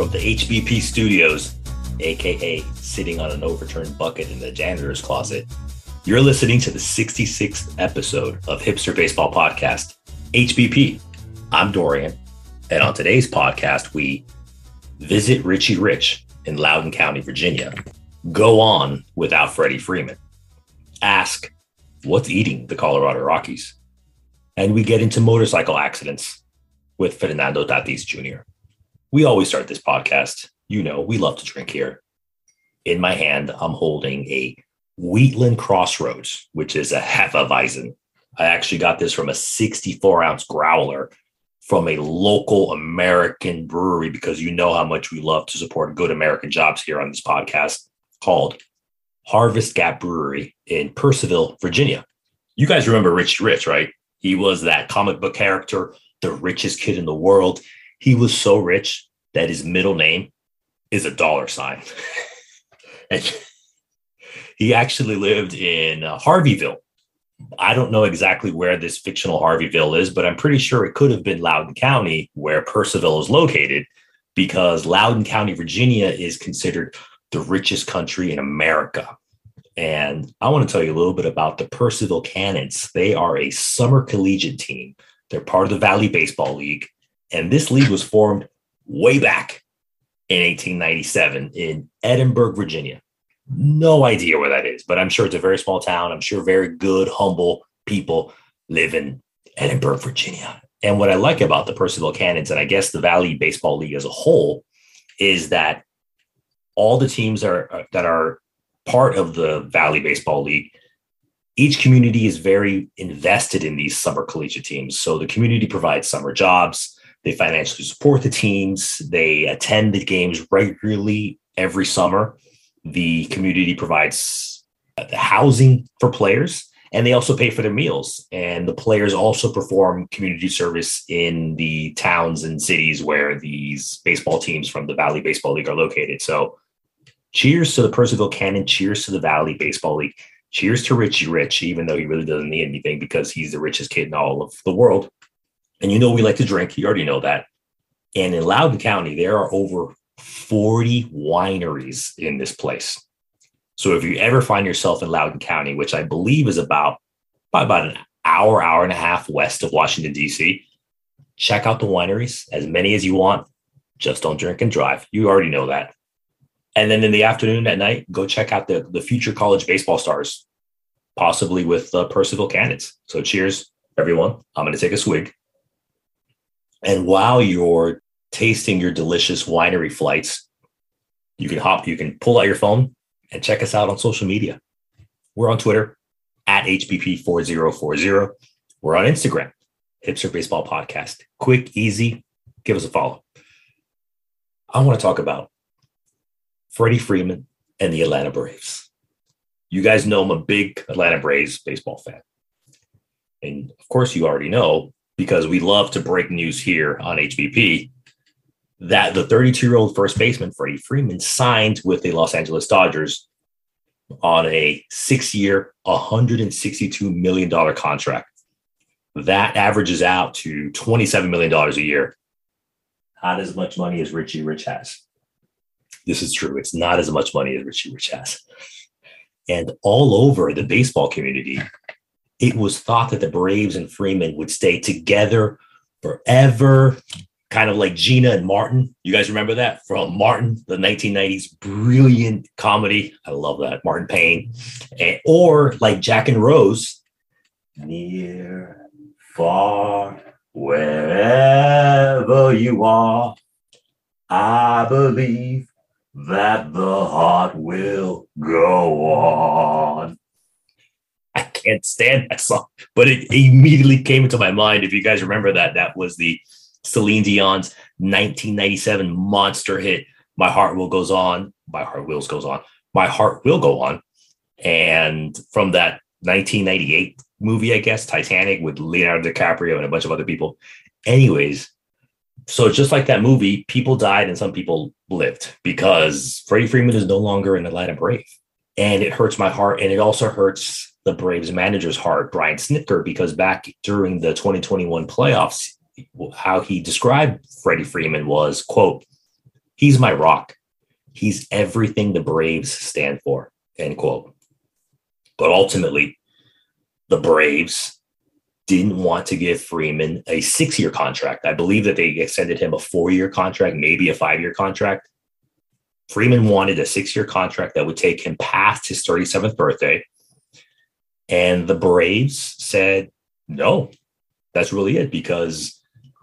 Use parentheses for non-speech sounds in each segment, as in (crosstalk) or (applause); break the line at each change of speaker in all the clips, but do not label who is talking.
from the HBP studios, aka sitting on an overturned bucket in the janitor's closet. You're listening to the 66th episode of Hipster Baseball Podcast, HBP. I'm Dorian, and on today's podcast, we visit Richie Rich in Loudoun County, Virginia. Go on without Freddie Freeman. Ask what's eating the Colorado Rockies. And we get into motorcycle accidents with Fernando Tatis Jr. We always start this podcast. You know, we love to drink here. In my hand, I'm holding a Wheatland Crossroads, which is a Hefeweizen. I actually got this from a 64 ounce growler from a local American brewery because you know how much we love to support good American jobs here on this podcast called Harvest Gap Brewery in Purcellville, Virginia. You guys remember Rich Rich, right? He was that comic book character, the richest kid in the world. He was so rich that his middle name is a dollar sign. and he actually lived in uh, Harveyville. I don't know exactly where this fictional Harveyville is, but I'm pretty sure it could have been Loudoun County, where Purcellville is located, because Loudoun County, Virginia is considered the richest country in America. And I want to tell you a little bit about the Purcellville Cannons. They are a summer collegiate team. They're part of the Valley Baseball League. And this league was formed way back in 1897 in Edinburg, Virginia. No idea where that is, but I'm sure it's a very small town. I'm sure very good, humble people live in Edinburg, Virginia. And what I like about the Purcellville Cannons, and I guess the Valley Baseball League as a whole, is that all the teams are uh, that are part of the Valley Baseball League, each community is very invested in these summer collegiate teams. So the community provides summer jobs. They financially support the teams. They attend the games regularly every summer. The community provides uh, the housing for players and they also pay for their meals. And the players also perform community service in the towns and cities where these baseball teams from the Valley Baseball League are located. So cheers to the Purcellville Cannon. Cheers to the Valley Baseball League. Cheers to Richie Rich, even though he really doesn't need anything because he's the richest kid in all of the world. And you know, we like to drink. You already know that. And in Loudoun County, there are over 40 wineries in this place. So if you ever find yourself in Loudoun County, which I believe is about, about an hour, hour and a half west of Washington, D.C., check out the wineries, as many as you want. Just don't drink and drive. You already know that. And then in the afternoon at night, go check out the, the future college baseball stars, possibly with the Purcellville Cannons. So cheers, everyone. I'm going to take a swig. And while you're tasting your delicious winery flights, you can hop, you can pull out your phone and check us out on social media. We're on Twitter at HBP4040. We're on Instagram, Hipster Baseball Podcast. Quick, easy, give us a follow. I want to talk about Freddie Freeman and the Atlanta Braves. You guys know I'm a big Atlanta Braves baseball fan. And of course, you already know because we love to break news here on HBP that the 32 year old first baseman, Freddie Freeman, signed with the Los Angeles Dodgers on a six year, $162 million contract. That averages out to $27 million a year. Not as much money as Richie Rich has. This is true. It's not as much money as Richie Rich has. And all over the baseball community, it was thought that the Braves and Freeman would stay together forever, kind of like Gina and Martin. You guys remember that from Martin, the 1990s brilliant comedy? I love that. Martin Payne. And, or like Jack and Rose, near, far, wherever you are, I believe that the heart will go on. Can't stand that song, but it immediately came into my mind. If you guys remember that, that was the Celine Dion's 1997 monster hit, My Heart Will Goes On. My Heart Wills Goes On. My Heart Will Go On. And from that 1998 movie, I guess, Titanic with Leonardo DiCaprio and a bunch of other people. Anyways, so just like that movie, people died and some people lived because Freddie Freeman is no longer an Atlanta Brave. And it hurts my heart. And it also hurts the Braves manager's heart, Brian Snitker, because back during the 2021 playoffs, how he described Freddie Freeman was, quote, He's my rock. He's everything the Braves stand for, end quote. But ultimately, the Braves didn't want to give Freeman a six year contract. I believe that they extended him a four year contract, maybe a five year contract. Freeman wanted a six year contract that would take him past his 37th birthday. And the Braves said, no, that's really it because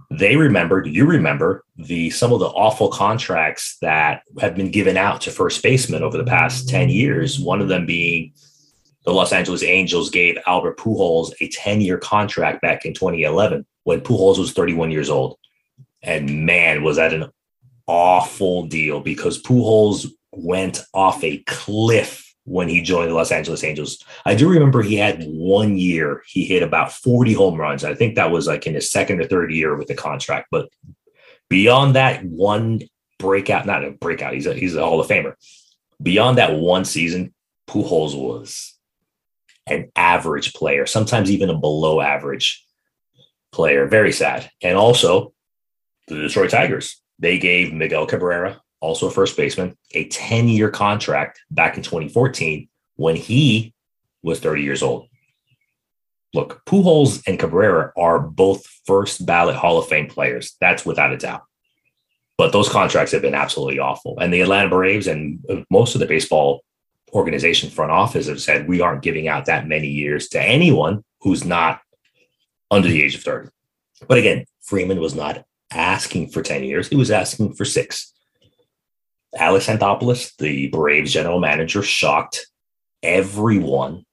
they remembered, you remember the some of the awful contracts that have been given out to first basemen over the past 10 years. One of them being the Los Angeles Angels gave Albert Pujols a 10 year contract back in 2011 when Pujols was 31 years old. And man, was that an awful deal because Pujols went off a cliff when he joined the Los Angeles Angels. I do remember he had one year he hit about 40 home runs. I think that was like in his second or third year with the contract. But beyond that one breakout, not a breakout, he's a he's a Hall of Famer. Beyond that one season, Pujols was an average player, sometimes even a below average player. Very sad. And also the Detroit Tigers. They gave Miguel Cabrera, also a first baseman, a 10 year contract back in 2014 when he was 30 years old. Look, Pujols and Cabrera are both first ballot Hall of Fame players. That's without a doubt. But those contracts have been absolutely awful. And the Atlanta Braves and uh, most of the baseball organization front office have said we aren't giving out that many years to anyone who's not under the age of 30. But again, Freeman was not asking for 10 years, he was asking for six. Alex Anthopoulos, the Braves general manager, shocked everyone.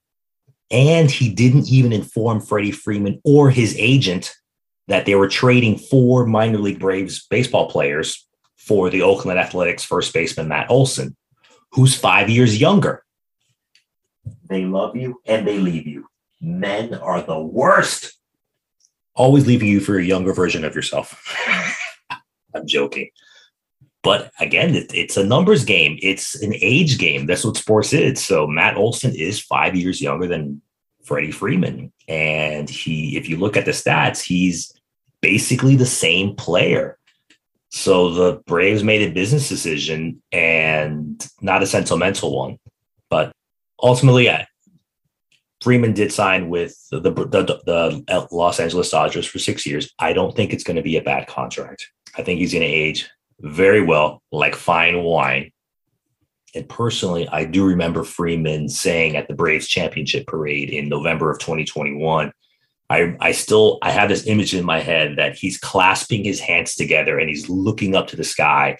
And he didn't even inform Freddie Freeman or his agent that they were trading four minor league Braves baseball players for the Oakland Athletics first baseman Matt Olson, who's five years younger. They love you and they leave you. Men are the worst. Always leaving you for a younger version of yourself. (laughs) I'm joking. But again, it, it's a numbers game. It's an age game. That's what sports is. So Matt Olson is five years younger than Freddie Freeman. And he, if you look at the stats, he's basically the same player. So the Braves made a business decision and not a sentimental one. But ultimately, Freeman did sign with the, the, the Los Angeles Dodgers for six years. I don't think it's going to be a bad contract. I think he's going to age very well, like fine wine. And personally, I do remember Freeman saying at the Braves championship parade in November of 2021, I, I still I have this image in my head that he's clasping his hands together and he's looking up to the sky.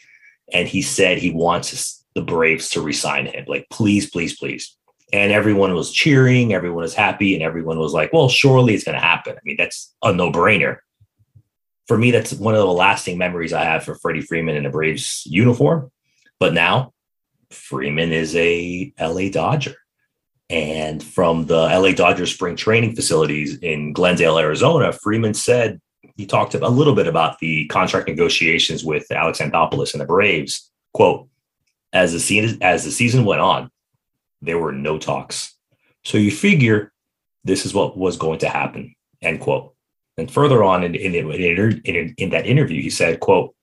And he said he wants the Braves to resign him. Like, please, please, please. And everyone was cheering, everyone was happy, and everyone was like, well, surely it's going to happen. I mean, that's a no brainer for me, that's one of the lasting memories I have for Freddie Freeman in a Braves uniform. But now Freeman is a LA Dodger. And from the LA Dodgers spring training facilities in Glendale, Arizona, Freeman said he talked a little bit about the contract negotiations with Alex Anthopoulos and the Braves. Quote, as the season as the season went on, there were no talks. So you figure this is what was going to happen. End quote. And further on in, in, in, in, that interview, he said, quote,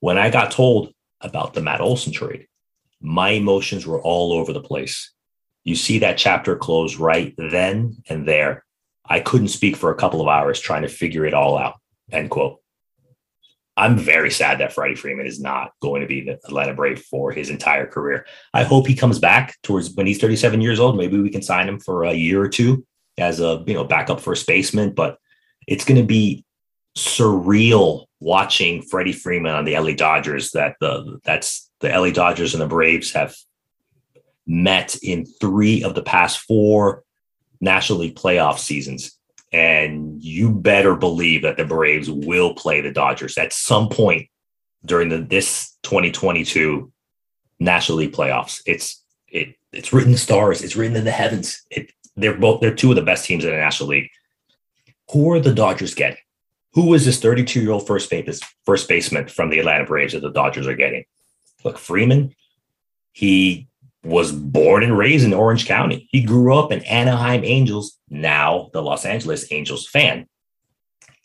when I got told about the Matt Olson trade, my emotions were all over the place. You see that chapter close right then and there. I couldn't speak for a couple of hours trying to figure it all out. End quote. I'm very sad that Freddie Freeman is not going to be the Atlanta Brave for his entire career. I hope he comes back towards when he's 37 years old. Maybe we can sign him for a year or two as a you know backup first baseman. But it's going to be surreal watching Freddie Freeman on the LA Dodgers. That the that's the LA Dodgers and the Braves have met in three of the past four National League playoff seasons. And you better believe that the Braves will play the Dodgers at some point during the this 2022 National League playoffs. It's it it's written stars. It's written in the heavens. It, they're both they're two of the best teams in the National League who are the Dodgers getting? Who is this 32 year old first base first baseman from the Atlanta Braves that the Dodgers are getting? Look, Freeman, he was born and raised in Orange County. He grew up an Anaheim Angels, now the Los Angeles Angels fan.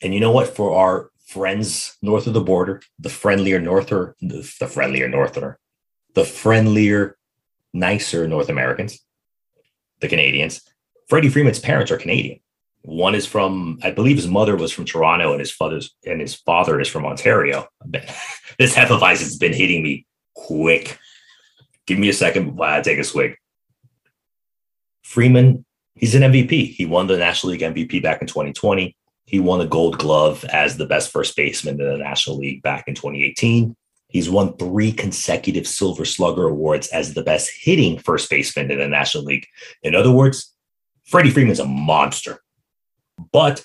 And you know what? For our friends north of the border, the friendlier norther, the, friendlier northerner, the friendlier, nicer North Americans, the Canadians. Freddie Freeman's parents are Canadian. One is from, I believe his mother was from Toronto and his father's and his father is from Ontario. (laughs) this Hefeweizen has been hitting me quick. Give me a second while I take a swig. Freeman, he's an MVP. He won the National League MVP back in 2020. He won a gold glove as the best first baseman in the National League back in 2018. He's won three consecutive Silver Slugger awards as the best hitting first baseman in the National League. In other words, Freddie Freeman's a monster but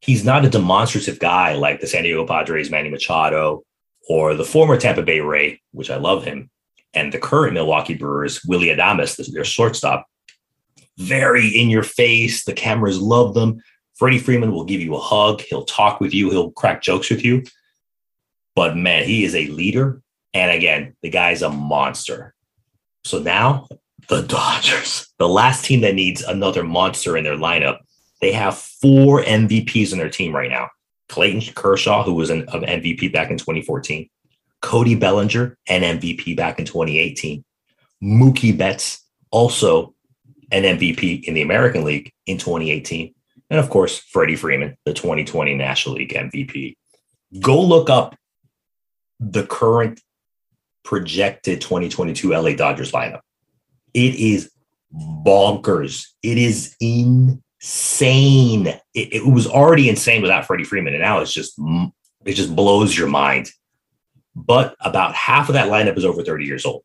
he's not a demonstrative guy like the San Diego Padres Manny Machado or the former Tampa Bay Ray, which I love him, and the current Milwaukee Brewers Willy Adames, their shortstop. Very in your face. The cameras love them. Freddie Freeman will give you a hug. He'll talk with you. He'll crack jokes with you. But man, he is a leader. And again, the guy's a monster. So now the Dodgers, the last team that needs another monster in their lineup, they have four MVPs on their team right now. Clayton Kershaw, who was an, an MVP back in 2014, Cody Bellinger, an MVP back in 2018, Mookie Betts, also an MVP in the American League in 2018, and of course, Freddie Freeman, the 2020 National League MVP. Go look up the current projected 2022 LA Dodgers lineup. It is bonkers. It is in insane. It, it, was already insane without Freddie Freeman, and now it's just it just blows your mind. But about half of that lineup is over 30 years old.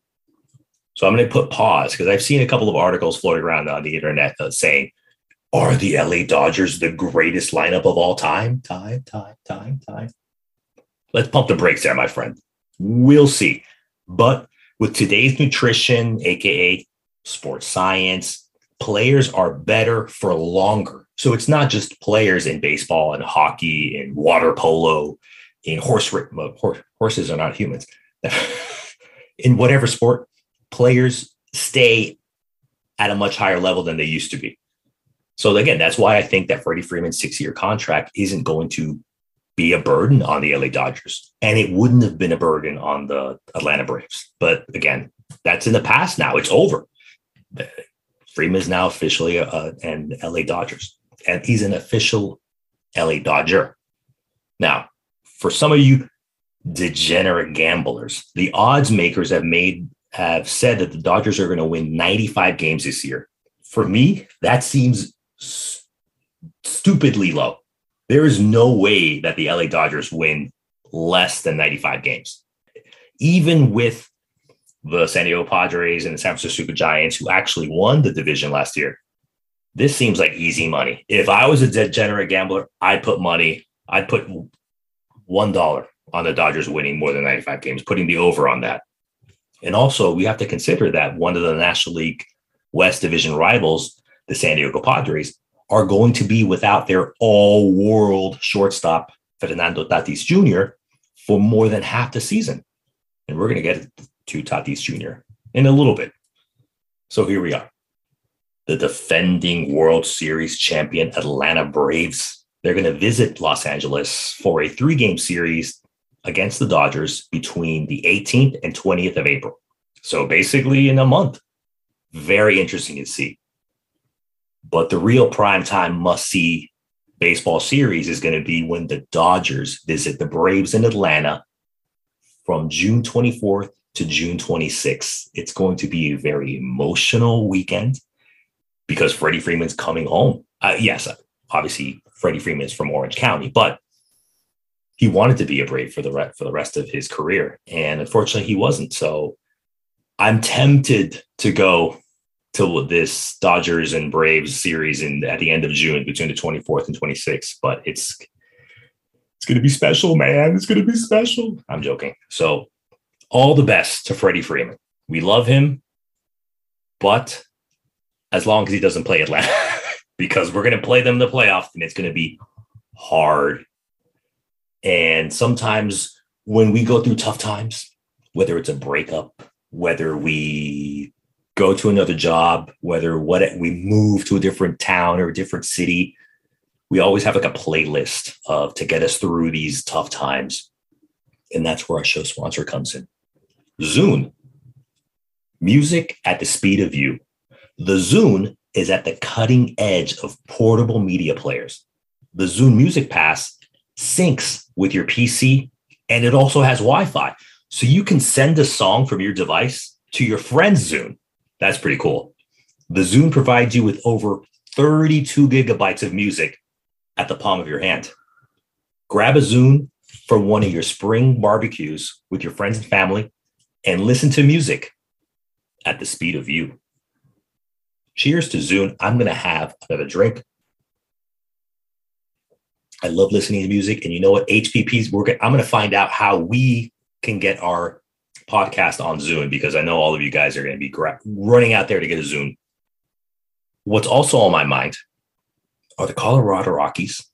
So I'm going to put pause because I've seen a couple of articles floating around on the internet uh, saying, "Are the LA Dodgers the greatest lineup of all time?" Time, time, time, time. Let's pump the brakes there, my friend. We'll see. But with today's nutrition, aka sports science, players are better for longer. So it's not just players in baseball and hockey and water polo, in horse, horse horses are not humans. (laughs) in whatever sport, players stay at a much higher level than they used to be. So again, that's why I think that Freddie Freeman's six-year contract isn't going to be a burden on the LA Dodgers, and it wouldn't have been a burden on the Atlanta Braves. But again, that's in the past now. It's over. Freeman is now officially uh, a, an LA Dodgers, and he's an official LA Dodger. Now, for some of you degenerate gamblers, the odds makers have made have said that the Dodgers are going to win 95 games this year. For me, that seems st- stupidly low. There is no way that the LA Dodgers win less than 95 games. Even with the San Diego Padres and the San Francisco Super Giants, who actually won the division last year. This seems like easy money. If I was a degenerate gambler, I'd put money, I'd put $1 on the Dodgers winning more than 95 games, putting the over on that. And also, we have to consider that one of the National League West Division rivals, the San Diego Padres, are going to be without their all world shortstop, Fernando Tatis Jr., for more than half the season. And we're going to get to Tatis Jr. in a little bit. So here we are. The defending World Series champion Atlanta Braves. They're going to visit Los Angeles for a three game series against the Dodgers between the 18th and 20th of April. So basically in a month. Very interesting to see. But the real prime time must see baseball series is going to be when the Dodgers visit the Braves in Atlanta from June 24th to June 26th. It's going to be a very emotional weekend because Freddie Freeman's coming home. Uh, yes, obviously Freddie Freeman is from Orange County, but he wanted to be a Brave for the re- for the rest of his career, and unfortunately, he wasn't. So I'm tempted to go to this Dodgers and Braves series in at the end of June between the 24th and 26th, but it's it's going to be special, man. It's going to be special. I'm joking. So all the best to Freddie Freeman. We love him, but as long as he doesn't play Atlanta, (laughs) because we're going to play them the playoffs and it's going to be hard. And sometimes when we go through tough times, whether it's a breakup, whether we go to another job, whether what we move to a different town or a different city, we always have like a playlist of to get us through these tough times. And that's where our show sponsor comes in. Zune. Music at the speed of you. The Zune is at the cutting edge of portable media players. The Zune Music Pass syncs with your PC and it also has Wi Fi. So you can send a song from your device to your friend's Zune. That's pretty cool. The Zune provides you with over 32 gigabytes of music at the palm of your hand. Grab a Zune for one of your spring barbecues with your friends and family and listen to music at the speed of you. Cheers to Zune. I'm going to have another drink. I love listening to music. And you know what? HBP's working. I'm going to find out how we can get our podcast on Zune because I know all of you guys are going to be gra- running out there to get a Zune. What's also on my mind are the Colorado Rockies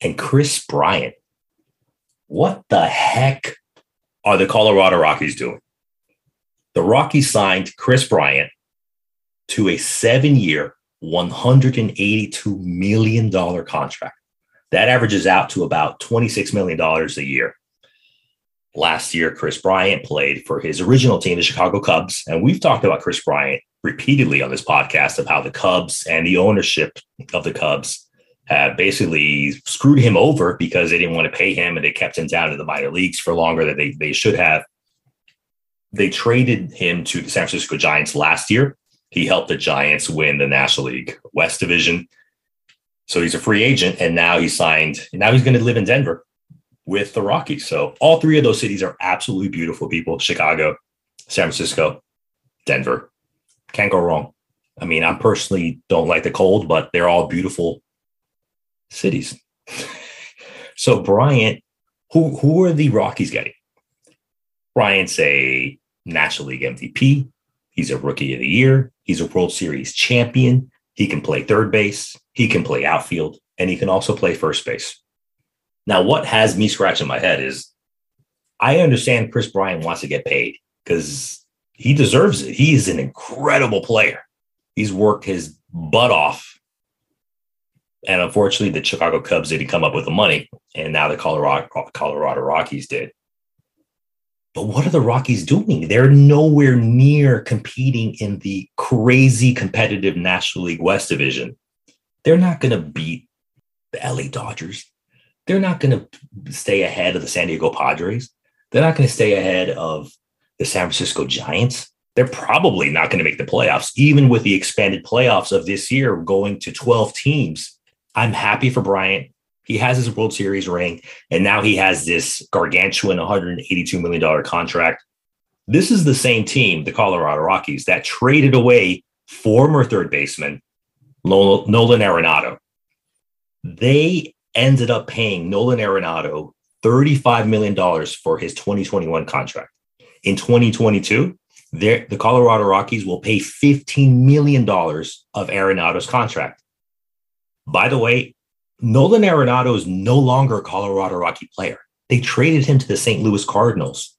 and Kris Bryant. What the heck are the Colorado Rockies doing? The Rockies signed Kris Bryant to a seven year, $182 million contract. That averages out to about $26 million a year. Last year, Kris Bryant played for his original team, the Chicago Cubs. And we've talked about Kris Bryant repeatedly on this podcast of how the Cubs and the ownership of the Cubs have basically screwed him over because they didn't want to pay him and they kept him down to the minor leagues for longer than they, they should have. They traded him to the San Francisco Giants last year. He helped the Giants win the National League West Division. So he's a free agent and now he's signed. Now he's going to live in Denver with the Rockies. So all three of those cities are absolutely beautiful people Chicago, San Francisco, Denver. Can't go wrong. I mean, I personally don't like the cold, but they're all beautiful cities. so Bryant, who who are the Rockies getting? Bryant's a National League MVP. He's a rookie of the year. He's a World Series champion. He can play third base. He can play outfield, and he can also play first base. Now, what has me scratching my head is I understand Kris Bryant wants to get paid because he deserves it. He is an incredible player. He's worked his butt off. And unfortunately, the Chicago Cubs didn't come up with the money. And now the Colorado, Colorado Rockies did. But what are the Rockies doing? They're nowhere near competing in the crazy competitive National League West division. They're not going to beat the LA Dodgers. They're not going to stay ahead of the San Diego Padres. They're not going to stay ahead of the San Francisco Giants. They're probably not going to make the playoffs, even with the expanded playoffs of this year going to 12 teams. I'm happy for Bryant. He has his World Series ring, and now he has this gargantuan $182 million contract. This is the same team, the Colorado Rockies, that traded away former third baseman Nolan Arenado. They ended up paying Nolan Arenado $35 million for his 2021 contract. In 2022, the Colorado Rockies will pay $15 million of Arenado's contract. By the way, Nolan Arenado is no longer a Colorado Rocky player. They traded him to the St. Louis Cardinals.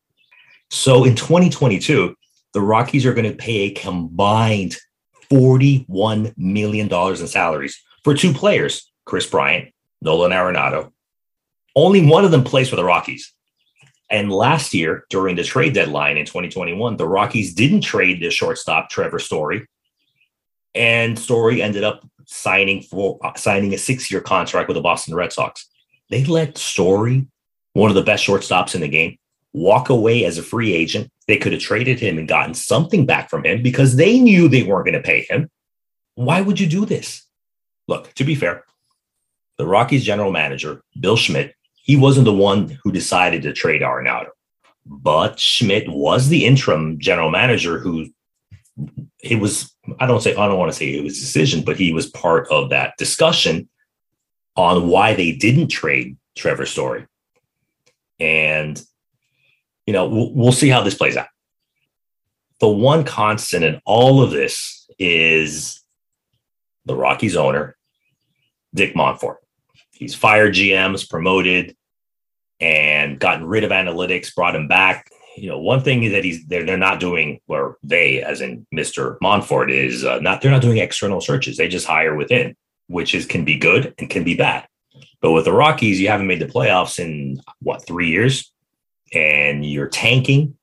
So in 2022, the Rockies are going to pay a combined $41 million in salaries for two players, Kris Bryant, Nolan Arenado. Only one of them plays for the Rockies. And last year, during the trade deadline in 2021, the Rockies didn't trade the shortstop Trevor Story, and Story ended up signing for uh, signing a six-year contract with the Boston Red Sox. They let Story, one of the best shortstops in the game, walk away as a free agent. They could have traded him and gotten something back from him because they knew they weren't going to pay him. Why would you do this? Look, to be fair, the Rockies general manager, Bill Schmidt, he wasn't the one who decided to trade Arenado. But Schmidt was the interim general manager who it was, I don't say, I don't want to say it was decision, but he was part of that discussion on why they didn't trade Trevor Story. And you know, we'll, we'll see how this plays out. The one constant in all of this is the Rockies owner, Dick Monfort. He's fired GMs, promoted, and gotten rid of analytics, brought him back. You know, one thing is that he's they're, they're not doing, or they, as in Mr. Monfort, is uh, not they're not doing external searches. They just hire within. which is can be good and can be bad. But with the Rockies, you haven't made the playoffs in what three years, and you're tanking,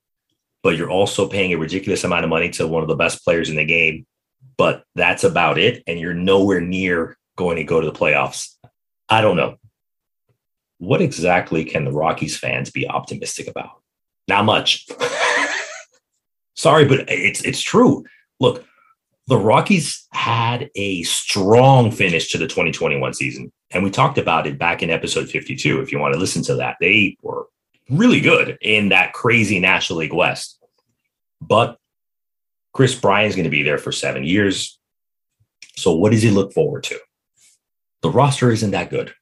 but you're also paying a ridiculous amount of money to one of the best players in the game. But that's about it, and you're nowhere near going to go to the playoffs. I don't know. What exactly can the Rockies fans be optimistic about? Not much. Sorry, but it's it's true. Look, the Rockies had a strong finish to the 2021 season. And we talked about it back in episode 52. If you want to listen to that, they were really good in that crazy National League West. But Kris Bryant's going to be there for seven years. So, what does he look forward to? The roster isn't that good.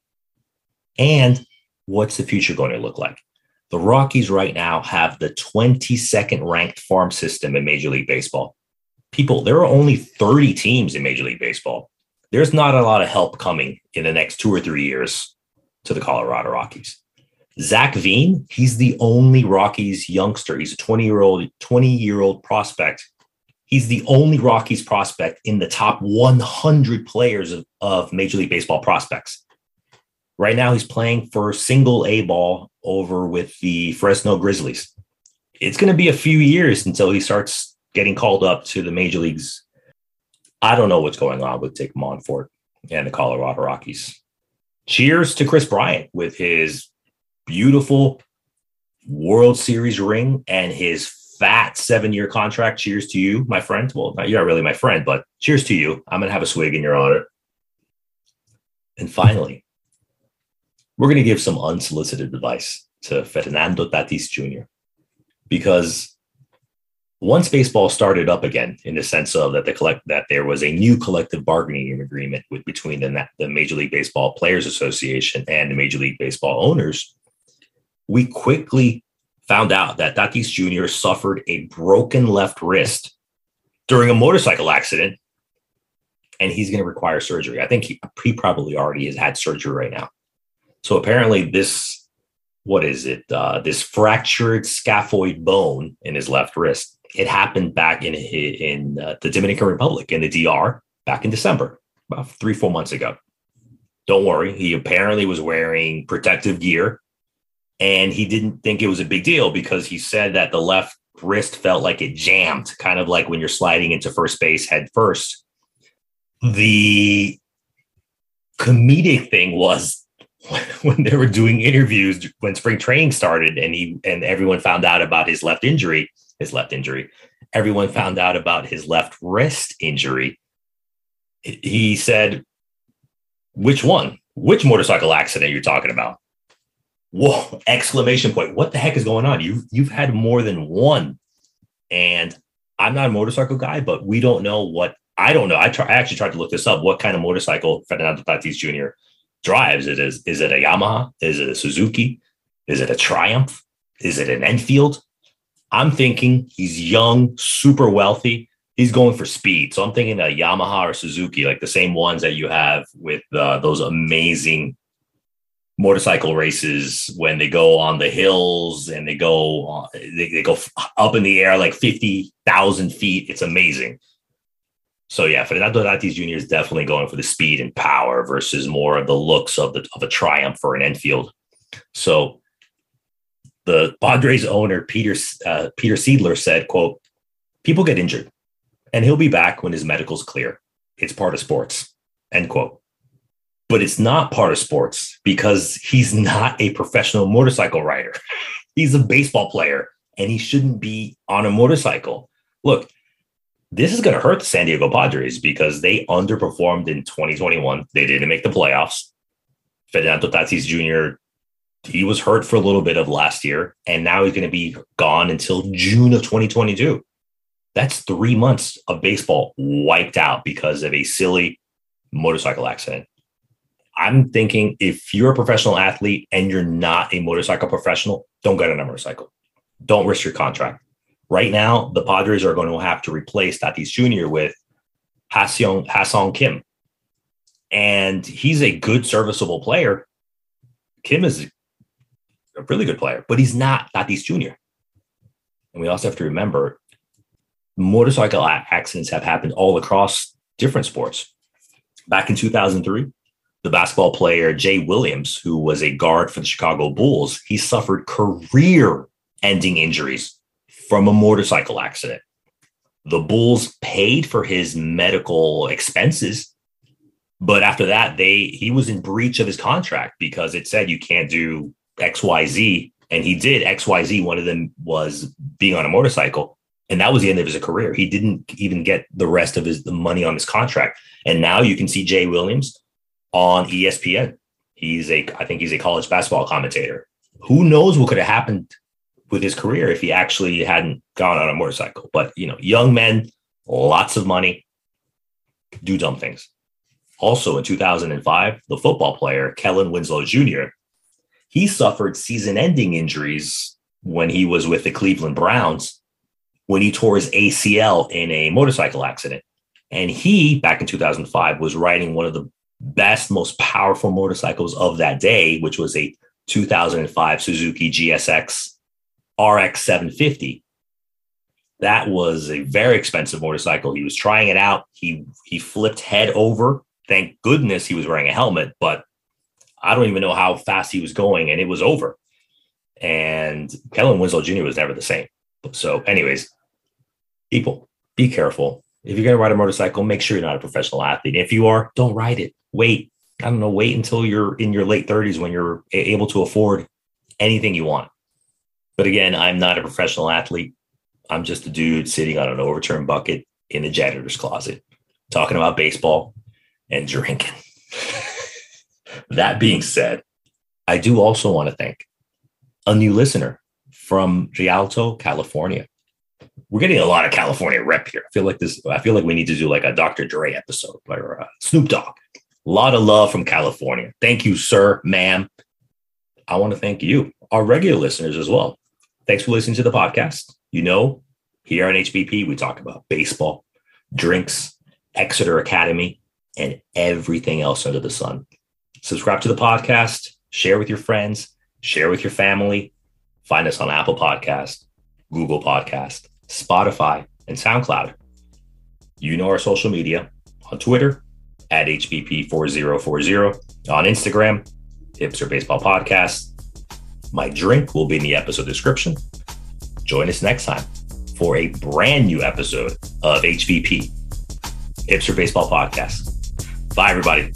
And what's the future going to look like? The Rockies right now have the 22nd ranked farm system in Major League Baseball people, there are only 30 teams in Major League Baseball. There's not a lot of help coming in the next two or three years to the Colorado Rockies. Zach Veen, he's the only Rockies youngster. He's a 20 year old, 20 year old prospect. He's the only Rockies prospect in the top 100 players of, of Major League Baseball prospects. Right now, he's playing for single A ball over with the Fresno Grizzlies. It's going to be a few years until he starts getting called up to the major leagues. I don't know what's going on with Dick Monfort and the Colorado Rockies. Cheers to Kris Bryant with his beautiful World Series ring and his fat seven year contract. Cheers to you, my friend. Well, you're not really my friend, but cheers to you. I'm going to have a swig in your honor. And finally, we're going to give some unsolicited advice to Fernando Tatis Jr. because once baseball started up again, in the sense of that the collect that there was a new collective bargaining agreement with between the, the Major League Baseball Players Association and the Major League Baseball owners, we quickly found out that Tatis Jr. suffered a broken left wrist during a motorcycle accident, and he's going to require surgery. I think he, he probably already has had surgery right now. So apparently, this what is it? Uh, this fractured scaphoid bone in his left wrist it happened back in in uh, the Dominican Republic in the DR back in December, about three four months ago. Don't worry, he apparently was wearing protective gear, and he didn't think it was a big deal because he said that the left wrist felt like it jammed, kind of like when you're sliding into first base head first. The comedic thing was (laughs) when they were doing interviews when spring training started and he and everyone found out about his left injury his left injury. Everyone mm-hmm. found out about his left wrist injury. He said, Which one? Which motorcycle accident you're talking about? Whoa, exclamation point. What the heck is going on? You've you've had more than one. And I'm not a motorcycle guy, but we don't know what I don't know. I try I actually tried to look this up. What kind of motorcycle Fernando Tatis Jr. drives? It is is it a Yamaha? Is it a Suzuki? Is it a Triumph? Is it an Enfield? I'm thinking he's young, super wealthy. He's going for speed. So I'm thinking a Yamaha or Suzuki, like the same ones that you have with uh, those amazing motorcycle races when they go on the hills and they go on, they, they go up in the air like 50,000 feet. It's amazing. So yeah, Fernando Tatis Jr. is definitely going for the speed and power versus more of the looks of the of a Triumph or an Enfield. So the Padres owner Peter uh, Peter Seidler said, "quote People get injured, and he'll be back when his medical's clear. It's part of sports." End quote. But it's not part of sports because he's not a professional motorcycle rider. (laughs) he's a baseball player, and he shouldn't be on a motorcycle. Look, this is going to hurt the San Diego Padres because they underperformed in 2021. They didn't make the playoffs. Fernando Tatis Jr he was hurt for a little bit of last year, and now he's going to be gone until June of 2022. That's three months of baseball wiped out because of a silly motorcycle accident. I'm thinking if you're a professional athlete and you're not a motorcycle professional, don't get on a motorcycle. Don't risk your contract. Right now, the Padres are going to have to replace Tatis Jr. with Ha-Seong, Ha-Seong Kim. And he's a good, serviceable player. Kim is a really good player, but he's not Tatis Jr. And we also have to remember motorcycle accidents have happened all across different sports. Back in 2003, the basketball player Jay Williams, who was a guard for the Chicago Bulls, he suffered career ending injuries from a motorcycle accident. The Bulls paid for his medical expenses, but after that, they he was in breach of his contract because it said you can't do XYZ. And he did XYZ. One of them was being on a motorcycle. And that was the end of his career. He didn't even get the rest of his the money on his contract. And now you can see Jay Williams on ESPN. He's a, I think he's a college basketball commentator. Who knows what could have happened with his career if he actually hadn't gone on a motorcycle? But you know, young men, lots of money, do dumb things. Also in 2005, the football player Kellen Winslow Jr. He suffered season-ending injuries when he was with the Cleveland Browns when he tore his ACL in a motorcycle accident. And he, back in 2005, was riding one of the best, most powerful motorcycles of that day, which was a 2005 Suzuki GSX RX 750. That was a very expensive motorcycle. He was trying it out. He he flipped head over. Thank goodness he was wearing a helmet, but I don't even know how fast he was going, and it was over. And Kellen Winslow Jr. was never the same. So, anyways, people, be careful. If you're going to ride a motorcycle, make sure you're not a professional athlete. If you are, don't ride it wait, I don't know, wait until you're in your late 30s when you're able to afford anything you want. But again, I'm not a professional athlete. I'm just a dude sitting on an overturned bucket in the janitor's closet talking about baseball and drinking. (laughs) that being said, I do also want to thank a new listener from Rialto, California. We're getting a lot of California rep here. I feel like this. I feel like we need to do like a Dr. Dre episode or uh, Snoop Dogg. A lot of love from California. Thank you, sir, ma'am. I want to thank you, our regular listeners as well. Thanks for listening to the podcast. You know, here on HBP, we talk about baseball, drinks, Exeter Academy, and everything else under the sun. Subscribe to the podcast, share with your friends, share with your family. Find us on Apple Podcast, Google Podcast, Spotify, and SoundCloud. You know our social media on Twitter, at HBP4040 on Instagram, Hipster Baseball Podcast. My drink will be in the episode description. Join us next time for a brand new episode of HBP, Hipster Baseball Podcast. Bye, everybody.